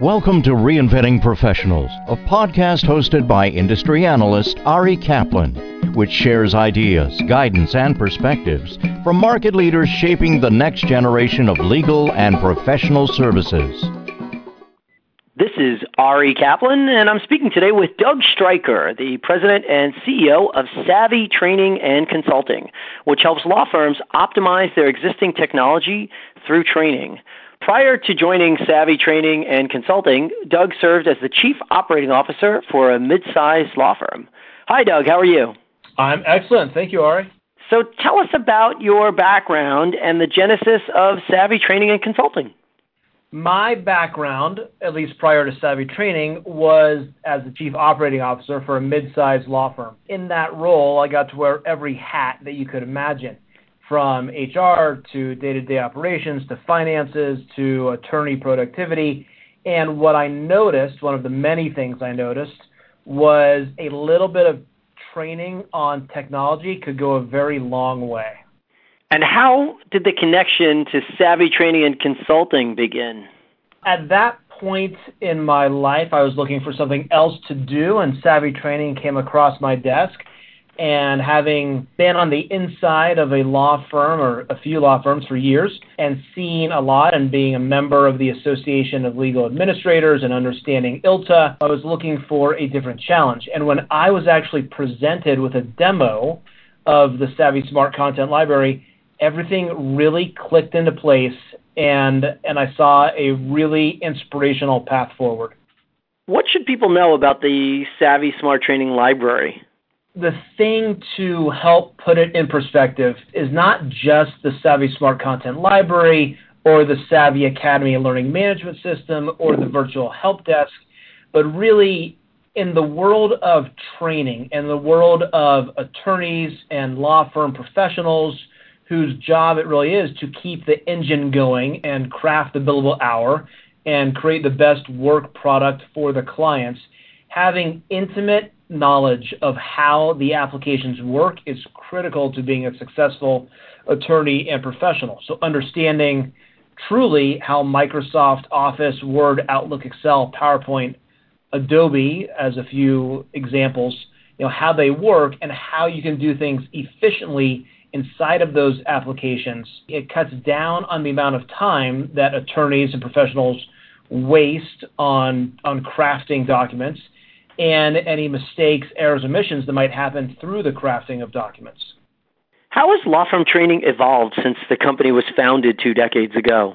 Welcome to Reinventing Professionals, a podcast hosted by industry analyst Ari Kaplan, which shares ideas, guidance, and perspectives from market leaders shaping the next generation of legal and professional services. This is Ari Kaplan, and I'm speaking today with Doug Striker, the president and CEO of Savvy Training and Consulting, which helps law firms optimize their existing technology through training. Prior to joining Savvy Training and Consulting, Doug served as the Chief Operating Officer for a mid-sized law firm. Hi, Doug. How are you? I'm excellent. Thank you, Ari. So tell us about your background and the genesis of Savvy Training and Consulting. My background, at least prior to Savvy Training, was as the Chief Operating Officer for a mid-sized law firm. In that role, I got to wear every hat that you could imagine from HR to day to day operations to finances to attorney productivity. And what I noticed, one of the many things I noticed, was a little bit of training on technology could go a very long way. And how did the connection to Savvy Training and Consulting begin? At that point in my life, I was looking for something else to do, and Savvy Training came across my desk and having been on the inside of a law firm or a few law firms for years and seen a lot and being a member of the Association of Legal Administrators and understanding ILTA, I was looking for a different challenge. And when I was actually presented with a demo of the Savvy Smart Content Library, everything really clicked into place and and I saw a really inspirational path forward. What should people know about the Savvy Smart Training Library? The thing to help put it in perspective is not just the Savvy Smart Content Library or the Savvy Academy Learning Management System or the Virtual Help Desk, but really in the world of training, in the world of attorneys and law firm professionals whose job it really is to keep the engine going and craft the billable hour and create the best work product for the clients, having intimate knowledge of how the applications work is critical to being a successful attorney and professional. So, understanding truly how Microsoft Office, Word, Outlook, Excel, PowerPoint, Adobe, as a few examples, you know, how they work and how you can do things efficiently inside of those applications. It cuts down on the amount of time that attorneys and professionals waste on on crafting documents and any mistakes, errors, omissions that might happen through the crafting of documents. How has law firm training evolved since the company was founded two decades ago?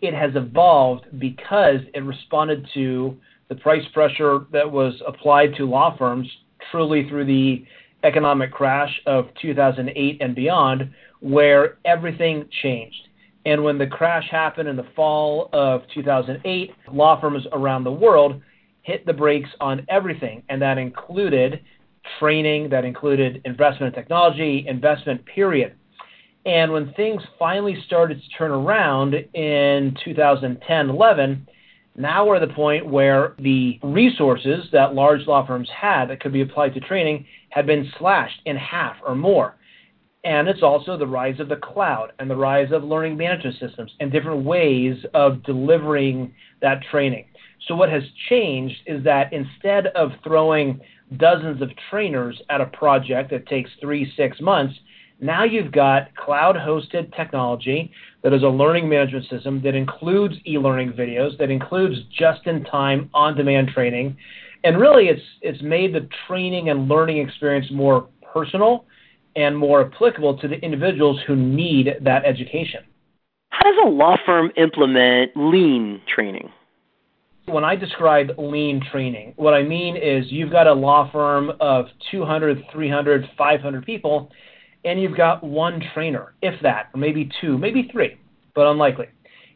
It has evolved because it responded to the price pressure that was applied to law firms truly through the economic crash of 2008 and beyond, where everything changed. And when the crash happened in the fall of 2008, law firms around the world hit the brakes on everything, and that included training, that included investment in technology, investment, period. And when things finally started to turn around in 2010 11, now we're at the point where the resources that large law firms had that could be applied to training had been slashed in half or more. And it's also the rise of the cloud and the rise of learning management systems and different ways of delivering that training. So, what has changed is that instead of throwing dozens of trainers at a project that takes three, six months, now you've got cloud hosted technology that is a learning management system that includes e learning videos, that includes just in time, on demand training. And really, it's, it's made the training and learning experience more personal and more applicable to the individuals who need that education. How does a law firm implement lean training? When I describe lean training, what I mean is you've got a law firm of 200, 300, 500 people, and you've got one trainer, if that, or maybe two, maybe three, but unlikely.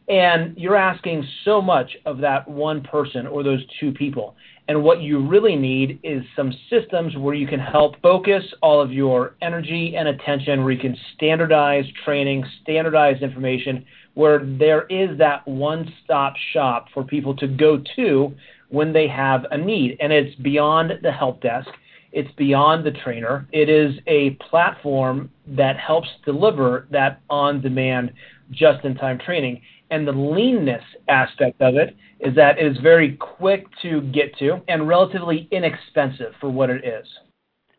And you're asking so much of that one person or those two people. And what you really need is some systems where you can help focus all of your energy and attention, where you can standardize training, standardize information, where there is that one stop shop for people to go to when they have a need. And it's beyond the help desk, it's beyond the trainer. It is a platform that helps deliver that on demand, just in time training. And the leanness aspect of it is that it is very quick to get to and relatively inexpensive for what it is.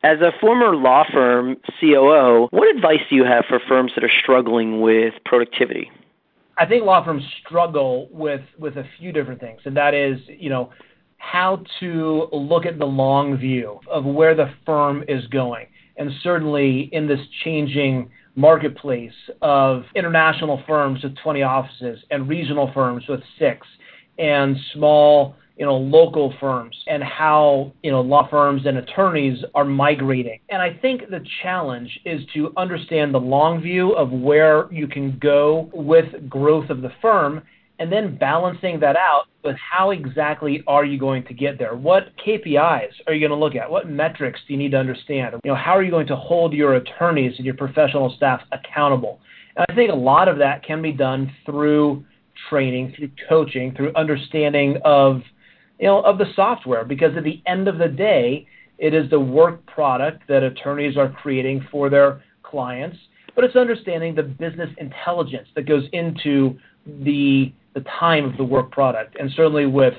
As a former law firm COO, what advice do you have for firms that are struggling with productivity? I think law firms struggle with with a few different things, and that is, you know, how to look at the long view of where the firm is going. And certainly in this changing marketplace of international firms with 20 offices and regional firms with six and small you know local firms and how you know law firms and attorneys are migrating and i think the challenge is to understand the long view of where you can go with growth of the firm and then balancing that out with how exactly are you going to get there? What KPIs are you going to look at? What metrics do you need to understand? You know, how are you going to hold your attorneys and your professional staff accountable? And I think a lot of that can be done through training, through coaching, through understanding of you know of the software because at the end of the day, it is the work product that attorneys are creating for their clients, but it's understanding the business intelligence that goes into the the time of the work product, and certainly with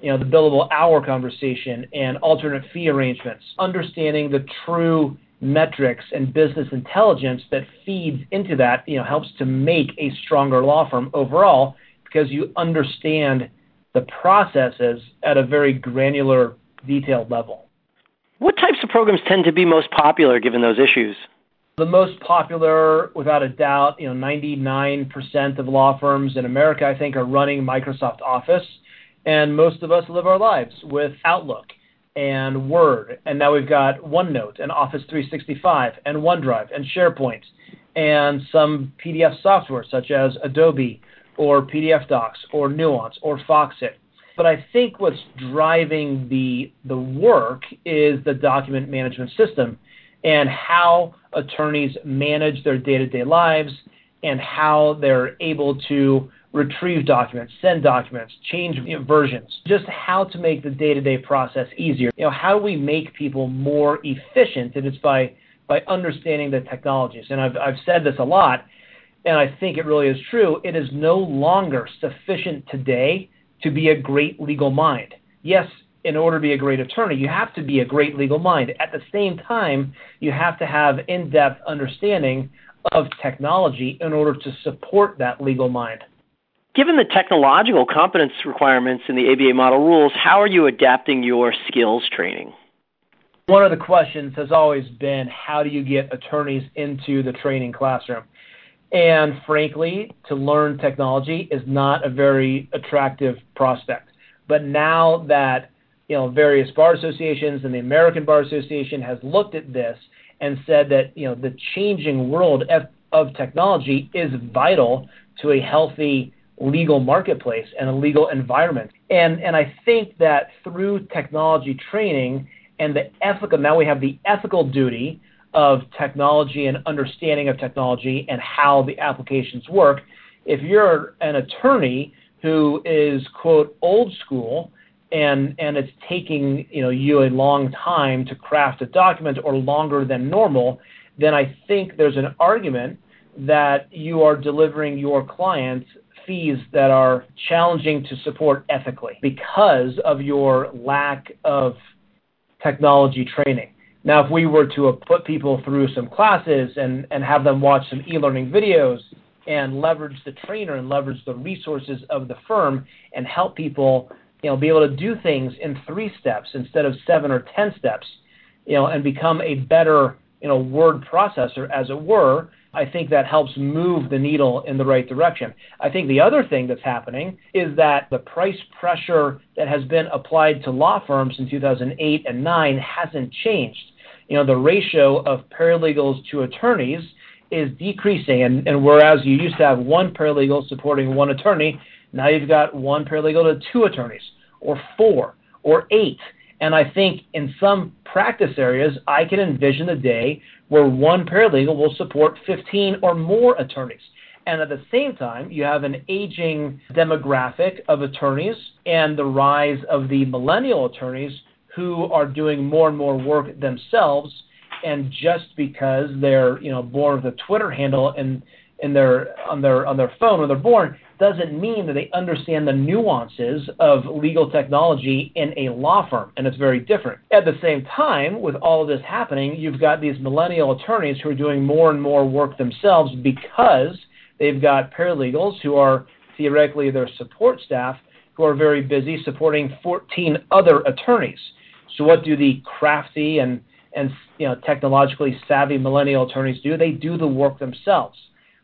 you know the billable hour conversation and alternate fee arrangements, understanding the true metrics and business intelligence that feeds into that, you know, helps to make a stronger law firm overall because you understand the processes at a very granular, detailed level. What types of programs tend to be most popular given those issues? The most popular, without a doubt, you know, 99% of law firms in America, I think, are running Microsoft Office. And most of us live our lives with Outlook and Word. And now we've got OneNote and Office 365 and OneDrive and SharePoint and some PDF software such as Adobe or PDF Docs or Nuance or Foxit. But I think what's driving the the work is the document management system and how attorneys manage their day-to-day lives and how they're able to retrieve documents, send documents, change you know, versions, just how to make the day-to-day process easier. You know, how do we make people more efficient? And it's by by understanding the technologies. And I've I've said this a lot, and I think it really is true. It is no longer sufficient today to be a great legal mind. Yes, in order to be a great attorney, you have to be a great legal mind. At the same time, you have to have in depth understanding of technology in order to support that legal mind. Given the technological competence requirements in the ABA model rules, how are you adapting your skills training? One of the questions has always been how do you get attorneys into the training classroom? And frankly, to learn technology is not a very attractive prospect. But now that you know, various bar associations and the American Bar Association has looked at this and said that you know the changing world of technology is vital to a healthy legal marketplace and a legal environment. And and I think that through technology training and the ethical now we have the ethical duty of technology and understanding of technology and how the applications work. If you're an attorney who is quote old school and and it's taking you know you a long time to craft a document or longer than normal, then I think there's an argument that you are delivering your clients fees that are challenging to support ethically because of your lack of technology training. Now, if we were to put people through some classes and, and have them watch some e learning videos and leverage the trainer and leverage the resources of the firm and help people you know, be able to do things in three steps instead of seven or ten steps, you know, and become a better, you know, word processor, as it were, I think that helps move the needle in the right direction. I think the other thing that's happening is that the price pressure that has been applied to law firms in 2008 and 9 hasn't changed. You know, the ratio of paralegals to attorneys is decreasing, and, and whereas you used to have one paralegal supporting one attorney, now you've got one paralegal to two attorneys, or four, or eight. And I think in some practice areas, I can envision a day where one paralegal will support 15 or more attorneys. And at the same time, you have an aging demographic of attorneys and the rise of the millennial attorneys who are doing more and more work themselves. And just because they're you know born with a Twitter handle and in their on their on their phone when they're born doesn't mean that they understand the nuances of legal technology in a law firm, and it's very different. At the same time, with all of this happening, you've got these millennial attorneys who are doing more and more work themselves because they've got paralegals who are theoretically their support staff who are very busy supporting 14 other attorneys. So what do the crafty and and you know technologically savvy millennial attorneys do? They do the work themselves.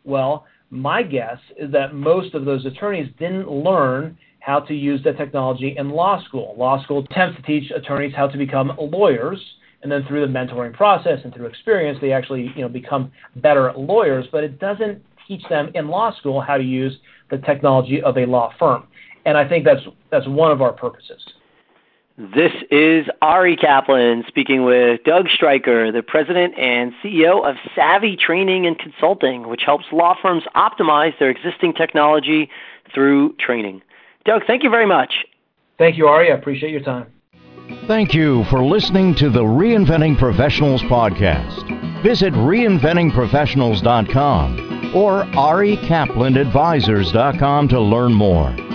Well, my guess is that most of those attorneys didn't learn how to use the technology in law school. Law school attempts to teach attorneys how to become lawyers, and then through the mentoring process and through experience, they actually you know become better lawyers. But it doesn't teach them in law school how to use the technology of a law firm. And I think that's that's one of our purposes. This is Ari Kaplan speaking with Doug Striker, the president and CEO of Savvy Training and Consulting, which helps law firms optimize their existing technology through training. Doug, thank you very much. Thank you, Ari. I appreciate your time. Thank you for listening to the Reinventing Professionals podcast. Visit reinventingprofessionals.com or arikaplanadvisors.com to learn more.